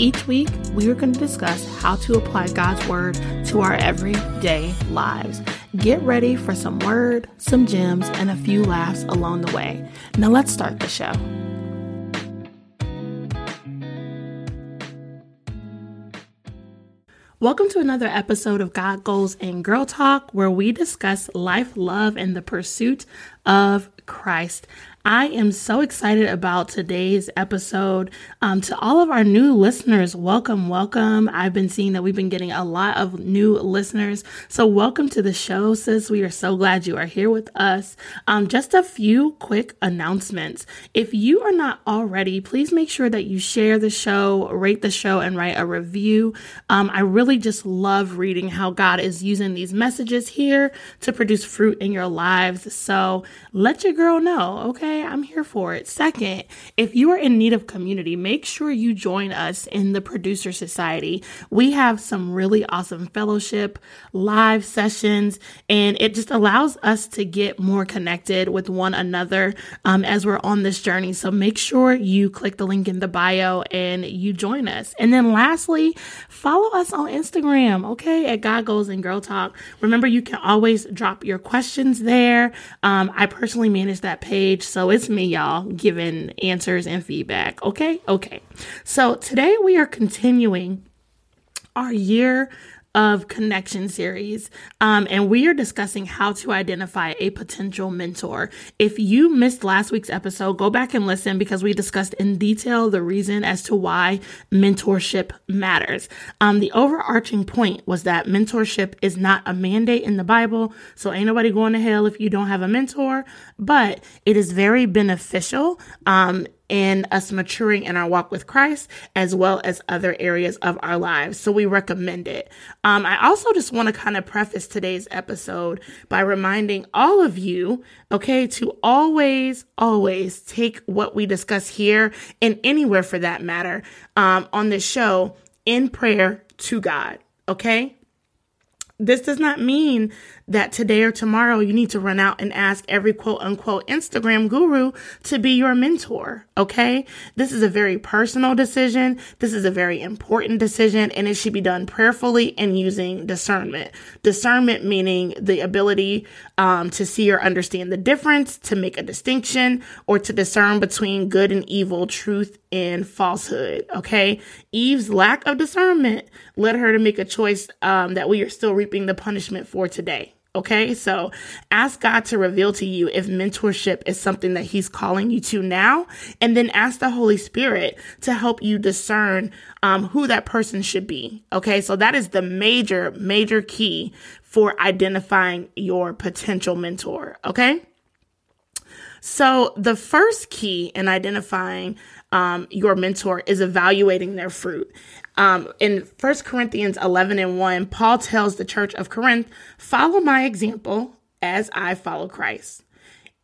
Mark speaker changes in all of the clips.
Speaker 1: Each week, we are going to discuss how to apply God's Word to our everyday lives. Get ready for some word, some gems, and a few laughs along the way. Now, let's start the show. Welcome to another episode of God Goals and Girl Talk, where we discuss life, love, and the pursuit of Christ. I am so excited about today's episode. Um, to all of our new listeners, welcome, welcome. I've been seeing that we've been getting a lot of new listeners. So, welcome to the show, sis. We are so glad you are here with us. Um, just a few quick announcements. If you are not already, please make sure that you share the show, rate the show, and write a review. Um, I really just love reading how God is using these messages here to produce fruit in your lives. So, let your girl know, okay? I'm here for it. Second, if you are in need of community, make sure you join us in the Producer Society. We have some really awesome fellowship, live sessions, and it just allows us to get more connected with one another um, as we're on this journey. So make sure you click the link in the bio and you join us. And then lastly, follow us on Instagram, okay, at God Goals and Girl Talk. Remember, you can always drop your questions there. Um, I personally manage that page. So it's me, y'all, giving answers and feedback. Okay? Okay. So today we are continuing our year of Connection series. Um, and we are discussing how to identify a potential mentor. If you missed last week's episode, go back and listen because we discussed in detail the reason as to why mentorship matters. Um, the overarching point was that mentorship is not a mandate in the Bible. So ain't nobody going to hell if you don't have a mentor, but it is very beneficial. Um, in us maturing in our walk with Christ, as well as other areas of our lives. So we recommend it. Um, I also just want to kind of preface today's episode by reminding all of you, okay, to always, always take what we discuss here and anywhere for that matter um, on this show in prayer to God, okay? This does not mean that today or tomorrow you need to run out and ask every quote unquote Instagram guru to be your mentor. Okay. This is a very personal decision. This is a very important decision and it should be done prayerfully and using discernment. Discernment meaning the ability um, to see or understand the difference, to make a distinction, or to discern between good and evil, truth and falsehood. Okay. Eve's lack of discernment led her to make a choice um, that we are still reaping the punishment for today. Okay, so ask God to reveal to you if mentorship is something that He's calling you to now, and then ask the Holy Spirit to help you discern um, who that person should be. Okay, so that is the major, major key for identifying your potential mentor. Okay, so the first key in identifying um, your mentor is evaluating their fruit. Um, in 1 Corinthians 11 and 1, Paul tells the church of Corinth, Follow my example as I follow Christ.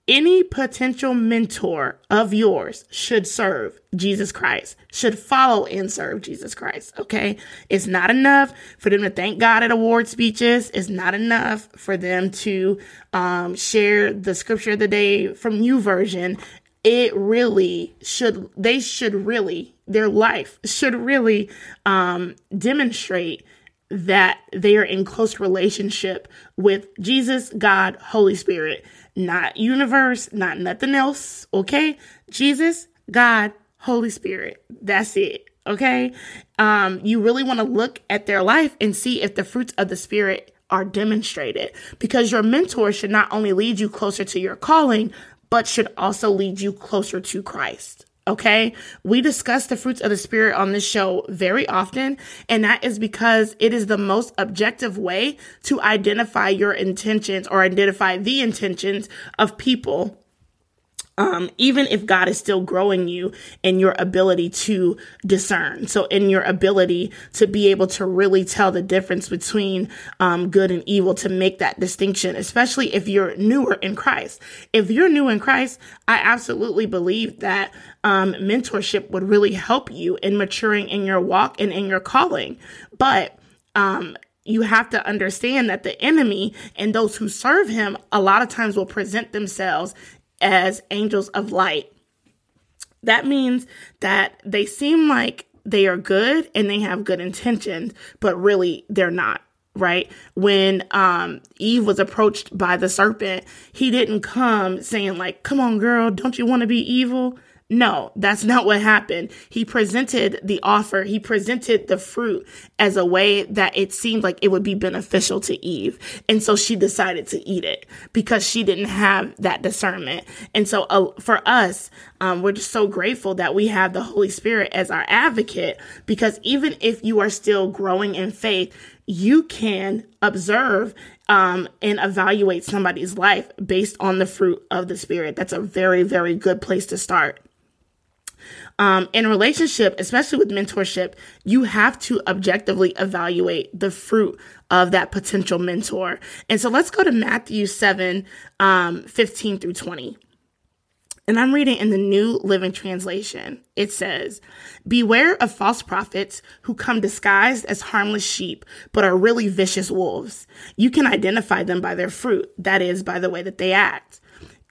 Speaker 1: Any potential mentor of yours should serve Jesus Christ, should follow and serve Jesus Christ. Okay. It's not enough for them to thank God at award speeches. It's not enough for them to um, share the scripture of the day from YouVersion it really should they should really their life should really um, demonstrate that they are in close relationship with Jesus, God, Holy Spirit, not universe, not nothing else, okay? Jesus, God, Holy Spirit. That's it. Okay. Um, you really want to look at their life and see if the fruits of the spirit are demonstrated because your mentor should not only lead you closer to your calling, but should also lead you closer to Christ. Okay. We discuss the fruits of the spirit on this show very often. And that is because it is the most objective way to identify your intentions or identify the intentions of people um, even if God is still growing you in your ability to discern. So, in your ability to be able to really tell the difference between um, good and evil, to make that distinction, especially if you're newer in Christ. If you're new in Christ, I absolutely believe that um, mentorship would really help you in maturing in your walk and in your calling. But, um, you have to understand that the enemy and those who serve him a lot of times will present themselves as angels of light. That means that they seem like they are good and they have good intentions, but really they're not right? When um, Eve was approached by the serpent, he didn't come saying like, "Come on, girl, don't you want to be evil?" No, that's not what happened. He presented the offer, he presented the fruit as a way that it seemed like it would be beneficial to Eve. And so she decided to eat it because she didn't have that discernment. And so uh, for us, um, we're just so grateful that we have the Holy Spirit as our advocate because even if you are still growing in faith, you can observe um, and evaluate somebody's life based on the fruit of the Spirit. That's a very, very good place to start. Um, in relationship, especially with mentorship, you have to objectively evaluate the fruit of that potential mentor. And so let's go to Matthew 7, um, 15 through 20. And I'm reading in the New Living Translation. It says, Beware of false prophets who come disguised as harmless sheep, but are really vicious wolves. You can identify them by their fruit, that is, by the way that they act.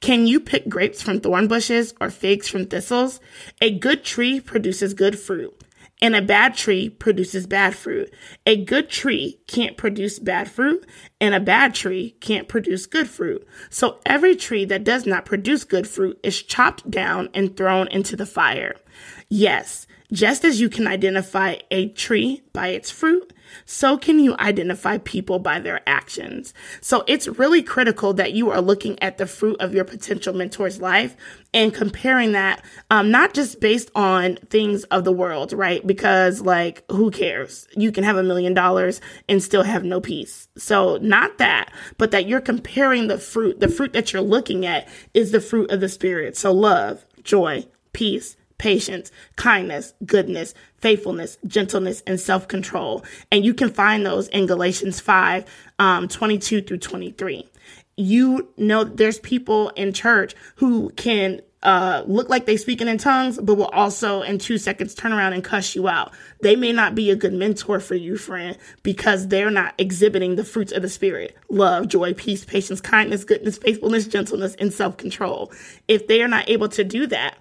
Speaker 1: Can you pick grapes from thorn bushes or figs from thistles? A good tree produces good fruit, and a bad tree produces bad fruit. A good tree can't produce bad fruit, and a bad tree can't produce good fruit. So every tree that does not produce good fruit is chopped down and thrown into the fire. Yes, just as you can identify a tree by its fruit, so can you identify people by their actions. So it's really critical that you are looking at the fruit of your potential mentor's life and comparing that, um, not just based on things of the world, right? Because like, who cares? You can have a million dollars and still have no peace. So not that, but that you're comparing the fruit. The fruit that you're looking at is the fruit of the spirit. So love, joy, peace, patience, kindness, goodness, faithfulness, gentleness, and self control. And you can find those in Galatians 5 um, 22 through 23. You know, there's people in church who can uh, look like they speaking in tongues, but will also in two seconds turn around and cuss you out. They may not be a good mentor for you, friend, because they're not exhibiting the fruits of the spirit love, joy, peace, patience, kindness, goodness, faithfulness, gentleness, and self control. If they are not able to do that,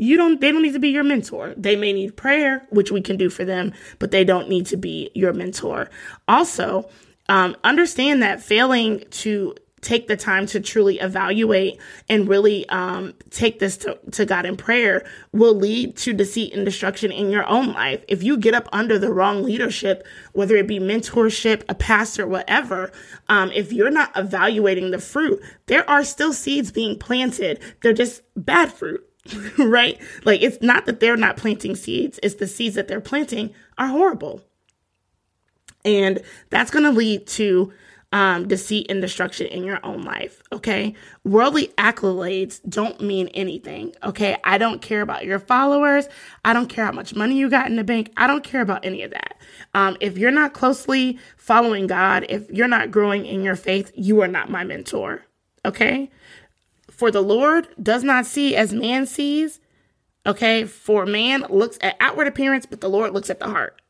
Speaker 1: you don't they don't need to be your mentor they may need prayer which we can do for them but they don't need to be your mentor also um, understand that failing to take the time to truly evaluate and really um, take this to, to God in prayer will lead to deceit and destruction in your own life. If you get up under the wrong leadership, whether it be mentorship, a pastor, whatever, um, if you're not evaluating the fruit, there are still seeds being planted. They're just bad fruit. right? Like it's not that they're not planting seeds, it's the seeds that they're planting are horrible. And that's going to lead to um, deceit and destruction in your own life. Okay. Worldly accolades don't mean anything. Okay. I don't care about your followers. I don't care how much money you got in the bank. I don't care about any of that. Um, if you're not closely following God, if you're not growing in your faith, you are not my mentor. Okay. For the Lord does not see as man sees. Okay, for man looks at outward appearance, but the Lord looks at the heart.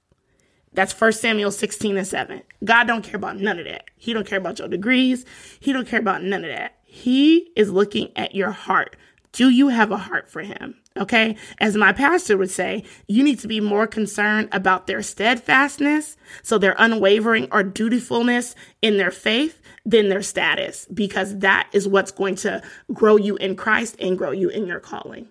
Speaker 1: That's 1 Samuel 16 and 7. God don't care about none of that. He don't care about your degrees. He don't care about none of that. He is looking at your heart. Do you have a heart for him? Okay. As my pastor would say, you need to be more concerned about their steadfastness, so their unwavering or dutifulness in their faith than their status, because that is what's going to grow you in Christ and grow you in your calling.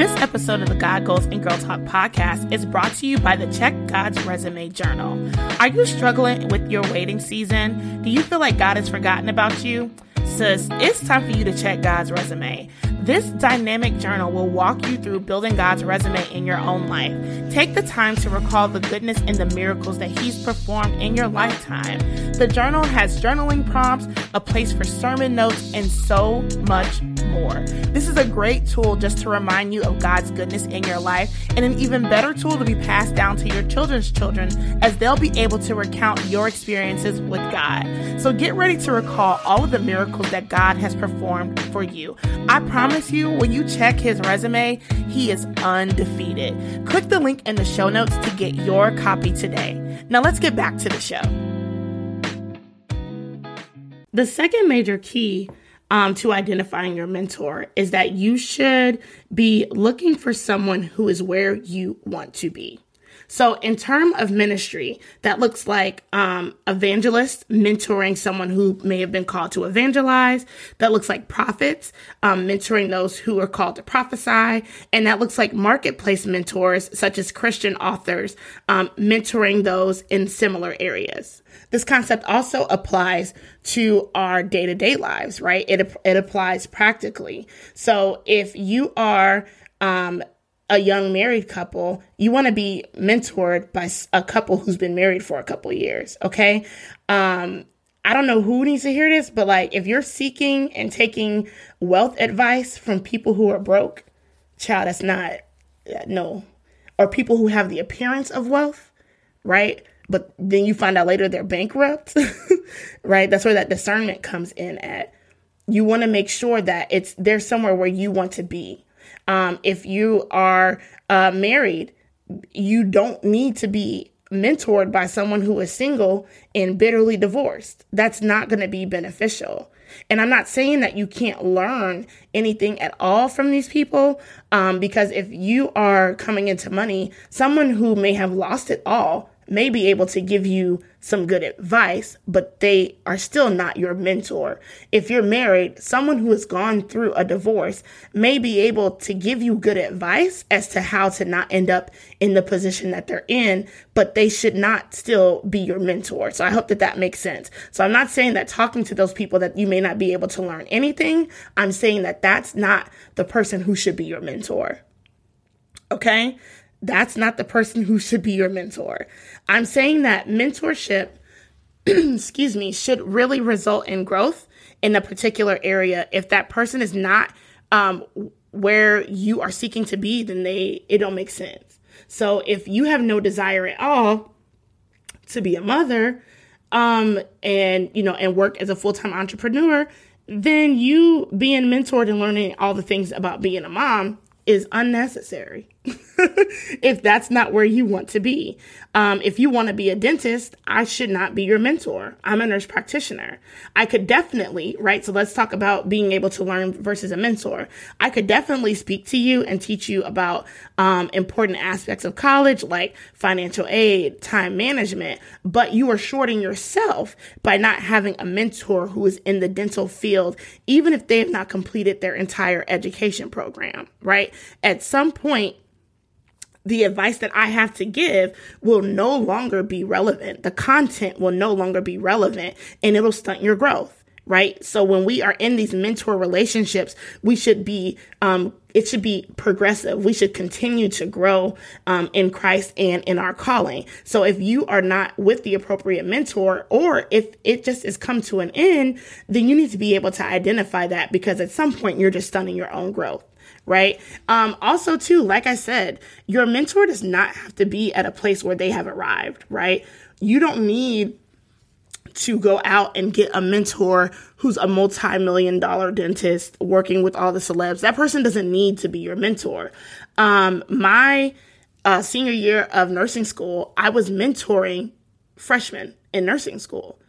Speaker 1: This episode of the God Goals and Girl Talk podcast is brought to you by the Check God's Resume Journal. Are you struggling with your waiting season? Do you feel like God has forgotten about you? It's time for you to check God's resume. This dynamic journal will walk you through building God's resume in your own life. Take the time to recall the goodness and the miracles that He's performed in your lifetime. The journal has journaling prompts, a place for sermon notes, and so much more. This is a great tool just to remind you of God's goodness in your life, and an even better tool to be passed down to your children's children as they'll be able to recount your experiences with God. So get ready to recall all of the miracles that God has performed for you. I promise you, when you check his resume, he is undefeated. Click the link in the show notes to get your copy today. Now let's get back to the show. The second major key um, to identifying your mentor is that you should be looking for someone who is where you want to be. So, in term of ministry, that looks like um, evangelist mentoring someone who may have been called to evangelize. That looks like prophets um, mentoring those who are called to prophesy, and that looks like marketplace mentors such as Christian authors um, mentoring those in similar areas. This concept also applies to our day to day lives, right? It, it applies practically. So if you are um, a young married couple, you want to be mentored by a couple who's been married for a couple years, okay? Um, I don't know who needs to hear this, but like if you're seeking and taking wealth advice from people who are broke, child, that's not, no. Or people who have the appearance of wealth, right? but then you find out later they're bankrupt, right? That's where that discernment comes in at. You want to make sure that it's there's somewhere where you want to be. Um, if you are uh, married, you don't need to be mentored by someone who is single and bitterly divorced. That's not going to be beneficial. And I'm not saying that you can't learn anything at all from these people, um, because if you are coming into money, someone who may have lost it all may be able to give you some good advice, but they are still not your mentor. If you're married, someone who has gone through a divorce may be able to give you good advice as to how to not end up in the position that they're in, but they should not still be your mentor. So I hope that that makes sense. So I'm not saying that talking to those people that you may not be able to learn anything. I'm saying that that's not the person who should be your mentor. Okay? That's not the person who should be your mentor. I'm saying that mentorship, excuse me, should really result in growth in a particular area. If that person is not um, where you are seeking to be, then they it don't make sense. So if you have no desire at all to be a mother, um, and you know, and work as a full time entrepreneur, then you being mentored and learning all the things about being a mom is unnecessary. if that's not where you want to be. Um, if you want to be a dentist, I should not be your mentor. I'm a nurse practitioner. I could definitely, right? So let's talk about being able to learn versus a mentor. I could definitely speak to you and teach you about um, important aspects of college like financial aid, time management, but you are shorting yourself by not having a mentor who is in the dental field, even if they have not completed their entire education program, right? At some point, the advice that I have to give will no longer be relevant. The content will no longer be relevant and it'll stunt your growth. Right. So when we are in these mentor relationships, we should be, um, it should be progressive. We should continue to grow um, in Christ and in our calling. So if you are not with the appropriate mentor, or if it just has come to an end, then you need to be able to identify that because at some point you're just stunning your own growth right? Um, also, too, like I said, your mentor does not have to be at a place where they have arrived, right? You don't need to go out and get a mentor who's a multi-million dollar dentist working with all the celebs. That person doesn't need to be your mentor. Um, my uh, senior year of nursing school, I was mentoring freshmen in nursing school.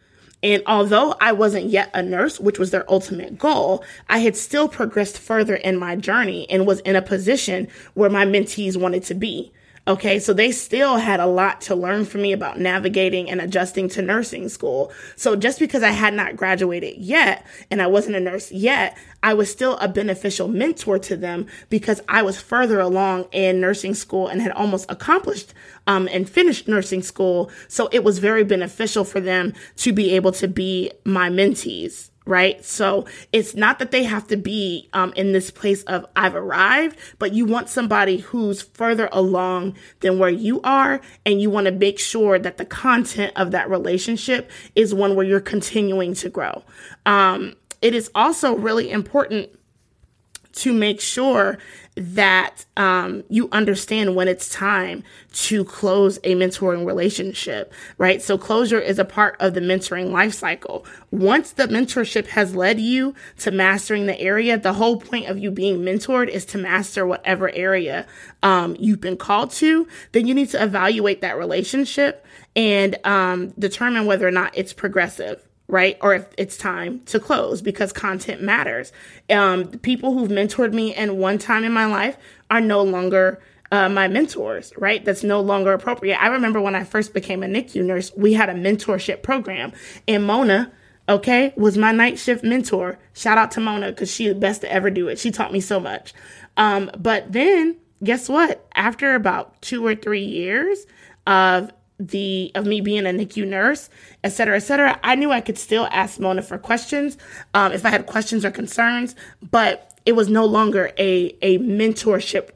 Speaker 1: And although I wasn't yet a nurse, which was their ultimate goal, I had still progressed further in my journey and was in a position where my mentees wanted to be. Okay, so they still had a lot to learn from me about navigating and adjusting to nursing school. So just because I had not graduated yet and I wasn't a nurse yet, I was still a beneficial mentor to them because I was further along in nursing school and had almost accomplished um, and finished nursing school. So it was very beneficial for them to be able to be my mentees right? So it's not that they have to be um, in this place of I've arrived, but you want somebody who's further along than where you are, and you want to make sure that the content of that relationship is one where you're continuing to grow. Um, it is also really important to make sure that um, you understand when it's time to close a mentoring relationship, right? So closure is a part of the mentoring life cycle. Once the mentorship has led you to mastering the area, the whole point of you being mentored is to master whatever area um, you've been called to. Then you need to evaluate that relationship and um, determine whether or not it's progressive right? Or if it's time to close because content matters. Um, people who've mentored me in one time in my life are no longer uh, my mentors, right? That's no longer appropriate. I remember when I first became a NICU nurse, we had a mentorship program, and Mona, okay, was my night shift mentor. Shout out to Mona because she's the best to ever do it. She taught me so much. Um, but then, guess what? After about two or three years of the of me being a NICU nurse, et cetera, et cetera, I knew I could still ask Mona for questions um, if I had questions or concerns, but it was no longer a a mentorship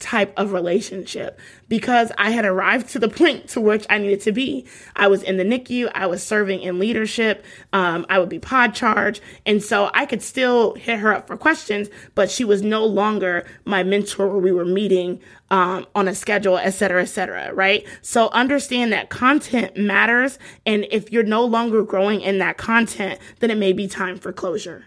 Speaker 1: type of relationship because I had arrived to the point to which I needed to be. I was in the NICU, I was serving in leadership, um, I would be pod charge. And so I could still hit her up for questions, but she was no longer my mentor where we were meeting um, on a schedule, et cetera, et cetera, right? So understand that content matters. And if you're no longer growing in that content, then it may be time for closure.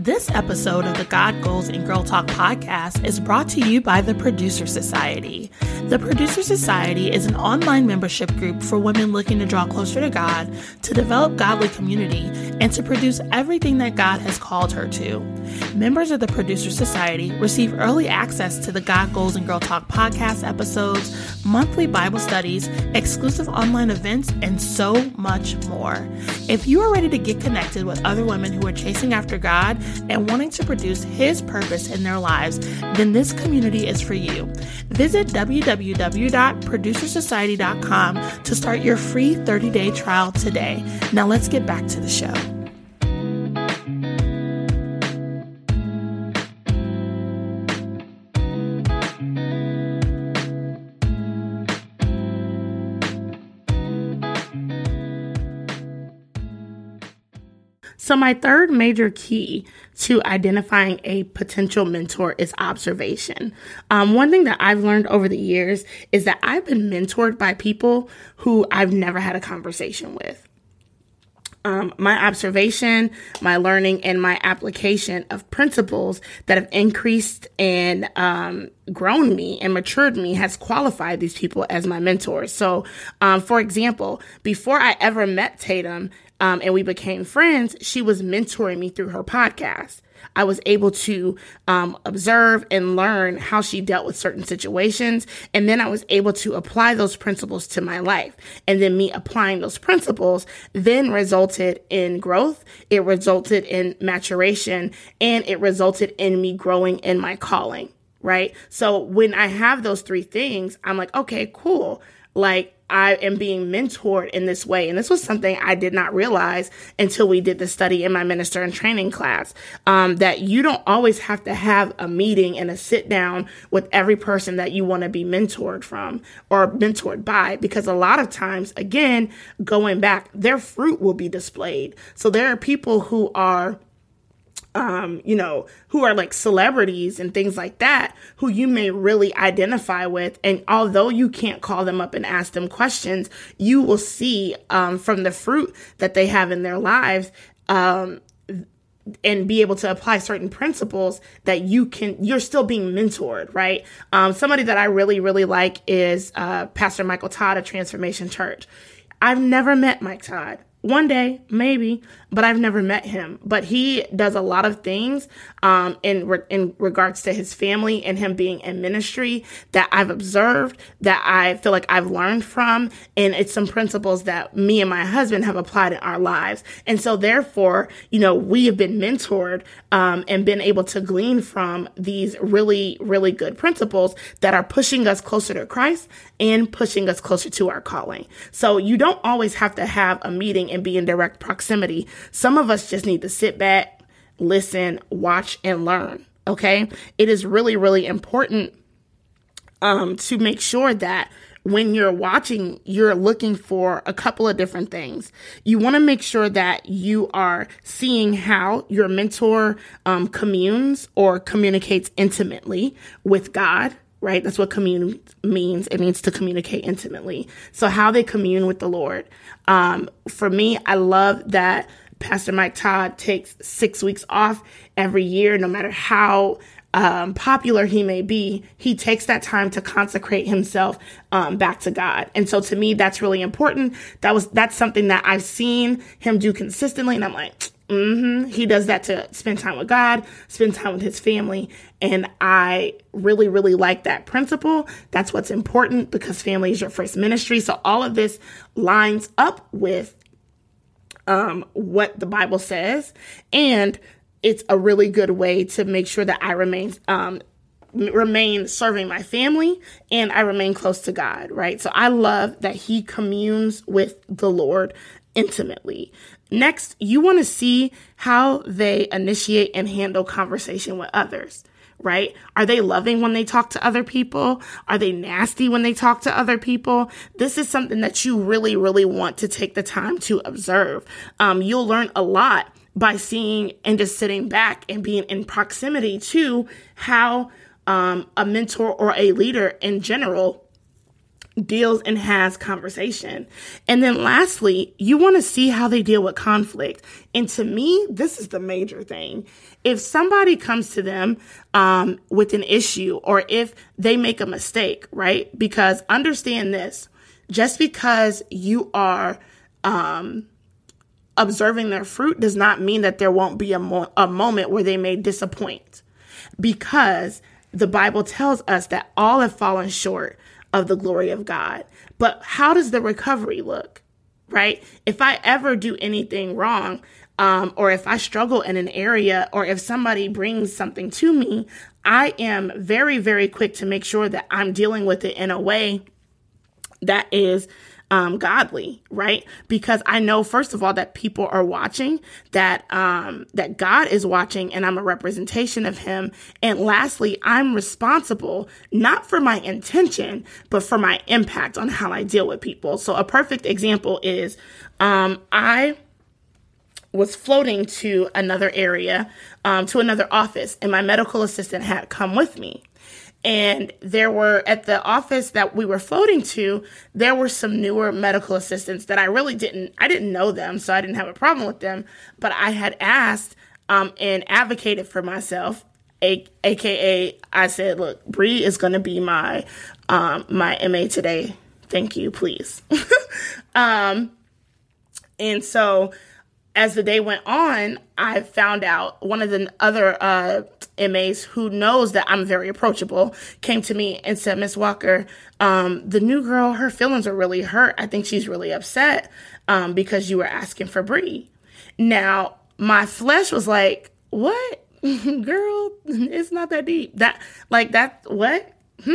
Speaker 1: This episode of the God Goals and Girl Talk podcast is brought to you by the Producer Society. The Producer Society is an online membership group for women looking to draw closer to God, to develop godly community, and to produce everything that God has called her to. Members of the Producer Society receive early access to the God Goals and Girl Talk podcast episodes, monthly Bible studies, exclusive online events, and so much more. If you are ready to get connected with other women who are chasing after God, and wanting to produce His purpose in their lives, then this community is for you. Visit www.producersociety.com to start your free 30 day trial today. Now let's get back to the show. So, my third major key to identifying a potential mentor is observation. Um, one thing that I've learned over the years is that I've been mentored by people who I've never had a conversation with. Um, my observation, my learning, and my application of principles that have increased and um, grown me and matured me has qualified these people as my mentors. So, um, for example, before I ever met Tatum um, and we became friends, she was mentoring me through her podcast. I was able to um, observe and learn how she dealt with certain situations. And then I was able to apply those principles to my life. And then me applying those principles then resulted in growth. It resulted in maturation and it resulted in me growing in my calling. Right. So when I have those three things, I'm like, okay, cool. Like I am being mentored in this way. And this was something I did not realize until we did the study in my minister and training class. Um, that you don't always have to have a meeting and a sit down with every person that you want to be mentored from or mentored by, because a lot of times, again, going back, their fruit will be displayed. So there are people who are um, you know, who are like celebrities and things like that, who you may really identify with. And although you can't call them up and ask them questions, you will see um, from the fruit that they have in their lives. Um, and be able to apply certain principles that you can you're still being mentored right um, somebody that i really really like is uh, pastor michael todd of transformation church i've never met mike todd one day, maybe, but I've never met him. But he does a lot of things um, in re- in regards to his family and him being in ministry that I've observed, that I feel like I've learned from, and it's some principles that me and my husband have applied in our lives. And so, therefore, you know, we have been mentored um, and been able to glean from these really, really good principles that are pushing us closer to Christ and pushing us closer to our calling. So you don't always have to have a meeting and be in direct proximity. Some of us just need to sit back, listen, watch, and learn. Okay. It is really, really important um, to make sure that when you're watching, you're looking for a couple of different things. You want to make sure that you are seeing how your mentor um, communes or communicates intimately with God right? That's what commune means. It means to communicate intimately. So how they commune with the Lord. Um, for me, I love that Pastor Mike Todd takes six weeks off every year, no matter how um, popular he may be, he takes that time to consecrate himself um, back to God. And so to me, that's really important. That was that's something that I've seen him do consistently, and I'm like, Mm-hmm. He does that to spend time with God, spend time with his family. And I really, really like that principle. That's what's important because family is your first ministry. So all of this lines up with um, what the Bible says. And it's a really good way to make sure that I remain um, remain serving my family and I remain close to God, right? So I love that he communes with the Lord intimately. Next, you want to see how they initiate and handle conversation with others, right? Are they loving when they talk to other people? Are they nasty when they talk to other people? This is something that you really, really want to take the time to observe. Um, you'll learn a lot by seeing and just sitting back and being in proximity to how um, a mentor or a leader in general deals and has conversation. And then lastly, you want to see how they deal with conflict. And to me, this is the major thing. If somebody comes to them um, with an issue or if they make a mistake, right? Because understand this just because you are um, observing their fruit does not mean that there won't be a, mo- a moment where they may disappoint. Because the Bible tells us that all have fallen short of the glory of God. But how does the recovery look? Right? If I ever do anything wrong, um, or if I struggle in an area, or if somebody brings something to me, I am very, very quick to make sure that I'm dealing with it in a way that is um, godly, right? Because I know, first of all, that people are watching, that um, that God is watching, and I'm a representation of Him. And lastly, I'm responsible not for my intention, but for my impact on how I deal with people. So a perfect example is um, I was floating to another area, um, to another office, and my medical assistant had come with me. And there were at the office that we were floating to, there were some newer medical assistants that I really didn't, I didn't know them, so I didn't have a problem with them. But I had asked um, and advocated for myself, a- aka I said, look, Bree is going to be my um, my MA today. Thank you, please. um, and so as the day went on, I found out one of the other uh, MAs who knows that I'm very approachable came to me and said, Miss Walker, um, the new girl, her feelings are really hurt. I think she's really upset um, because you were asking for Bree. Now, my flesh was like, what? Girl, it's not that deep. That, like, that, what? Hmm?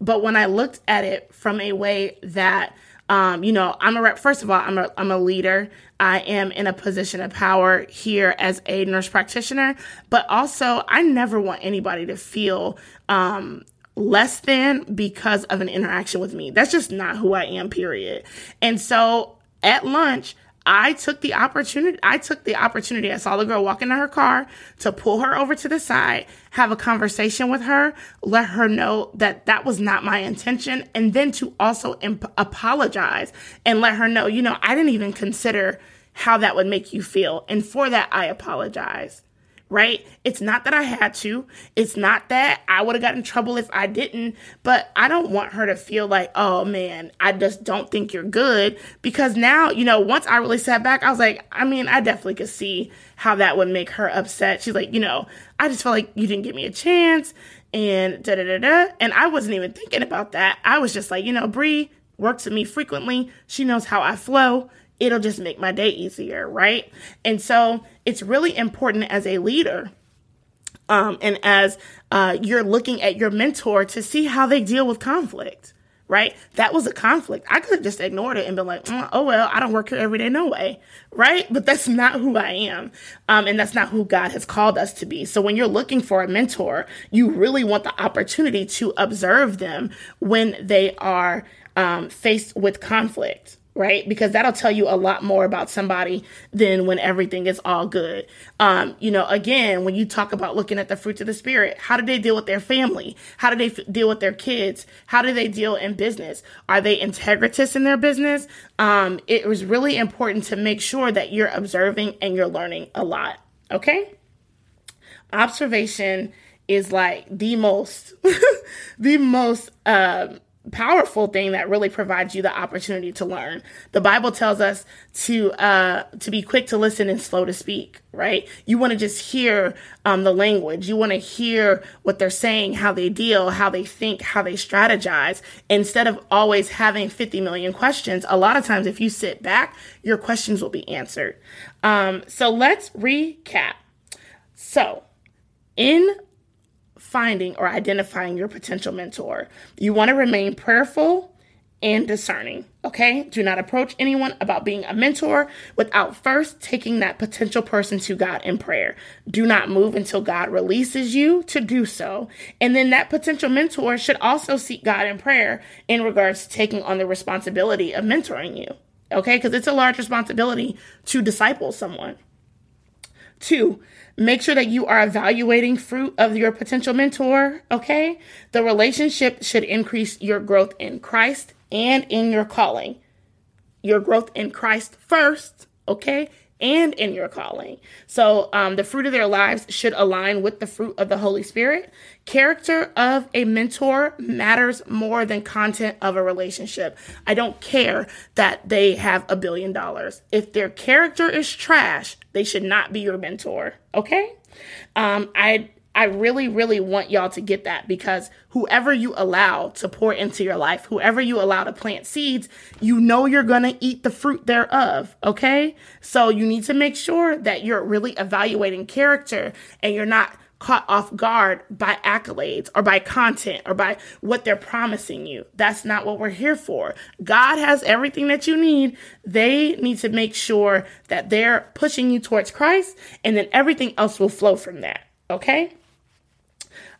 Speaker 1: But when I looked at it from a way that Um, you know, I'm a rep. First of all, I'm a I'm a leader. I am in a position of power here as a nurse practitioner, but also I never want anybody to feel um, less than because of an interaction with me. That's just not who I am, period. And so at lunch, I took the opportunity. I took the opportunity. I saw the girl walk into her car to pull her over to the side, have a conversation with her, let her know that that was not my intention, and then to also imp- apologize and let her know, you know, I didn't even consider how that would make you feel. And for that, I apologize right? It's not that I had to. It's not that I would have gotten in trouble if I didn't, but I don't want her to feel like, oh man, I just don't think you're good. Because now, you know, once I really sat back, I was like, I mean, I definitely could see how that would make her upset. She's like, you know, I just felt like you didn't give me a chance and da da da da. And I wasn't even thinking about that. I was just like, you know, Bree works with me frequently. She knows how I flow it'll just make my day easier, right? And so it's really important as a leader um, and as uh, you're looking at your mentor to see how they deal with conflict, right? That was a conflict. I could have just ignored it and been like, mm, oh, well, I don't work here every day, no way, right? But that's not who I am. Um, and that's not who God has called us to be. So when you're looking for a mentor, you really want the opportunity to observe them when they are um, faced with conflict right? Because that'll tell you a lot more about somebody than when everything is all good. Um, you know, again, when you talk about looking at the fruits of the spirit, how do they deal with their family? How do they f- deal with their kids? How do they deal in business? Are they integritous in their business? Um, it was really important to make sure that you're observing and you're learning a lot. Okay. Observation is like the most, the most, um, powerful thing that really provides you the opportunity to learn. The Bible tells us to uh, to be quick to listen and slow to speak. Right? You want to just hear um, the language. You want to hear what they're saying, how they deal, how they think, how they strategize. Instead of always having fifty million questions, a lot of times if you sit back, your questions will be answered. Um, so let's recap. So in finding or identifying your potential mentor. You want to remain prayerful and discerning. Okay? Do not approach anyone about being a mentor without first taking that potential person to God in prayer. Do not move until God releases you to do so. And then that potential mentor should also seek God in prayer in regards to taking on the responsibility of mentoring you. Okay? Because it's a large responsibility to disciple someone. Two, make sure that you are evaluating fruit of your potential mentor. Okay. The relationship should increase your growth in Christ and in your calling. Your growth in Christ first. Okay and in your calling. So um, the fruit of their lives should align with the fruit of the Holy Spirit. Character of a mentor matters more than content of a relationship. I don't care that they have a billion dollars. If their character is trash, they should not be your mentor. Okay? Um, I I really, really want y'all to get that because whoever you allow to pour into your life, whoever you allow to plant seeds, you know you're going to eat the fruit thereof. Okay. So you need to make sure that you're really evaluating character and you're not caught off guard by accolades or by content or by what they're promising you. That's not what we're here for. God has everything that you need. They need to make sure that they're pushing you towards Christ and then everything else will flow from that. Okay?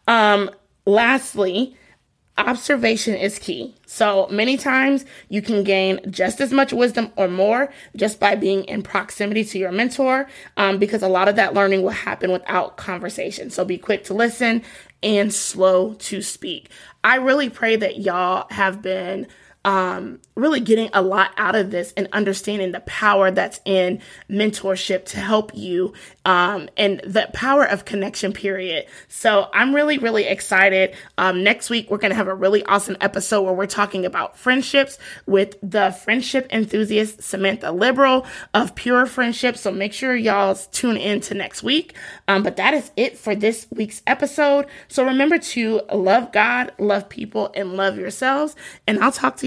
Speaker 1: Um, lastly, observation is key. So many times you can gain just as much wisdom or more just by being in proximity to your mentor, um, because a lot of that learning will happen without conversation. So be quick to listen and slow to speak. I really pray that y'all have been um, really getting a lot out of this and understanding the power that's in mentorship to help you um, and the power of connection, period. So I'm really, really excited. Um, next week, we're going to have a really awesome episode where we're talking about friendships with the friendship enthusiast Samantha Liberal of Pure Friendship. So make sure y'all tune in to next week. Um, but that is it for this week's episode. So remember to love God, love people, and love yourselves. And I'll talk to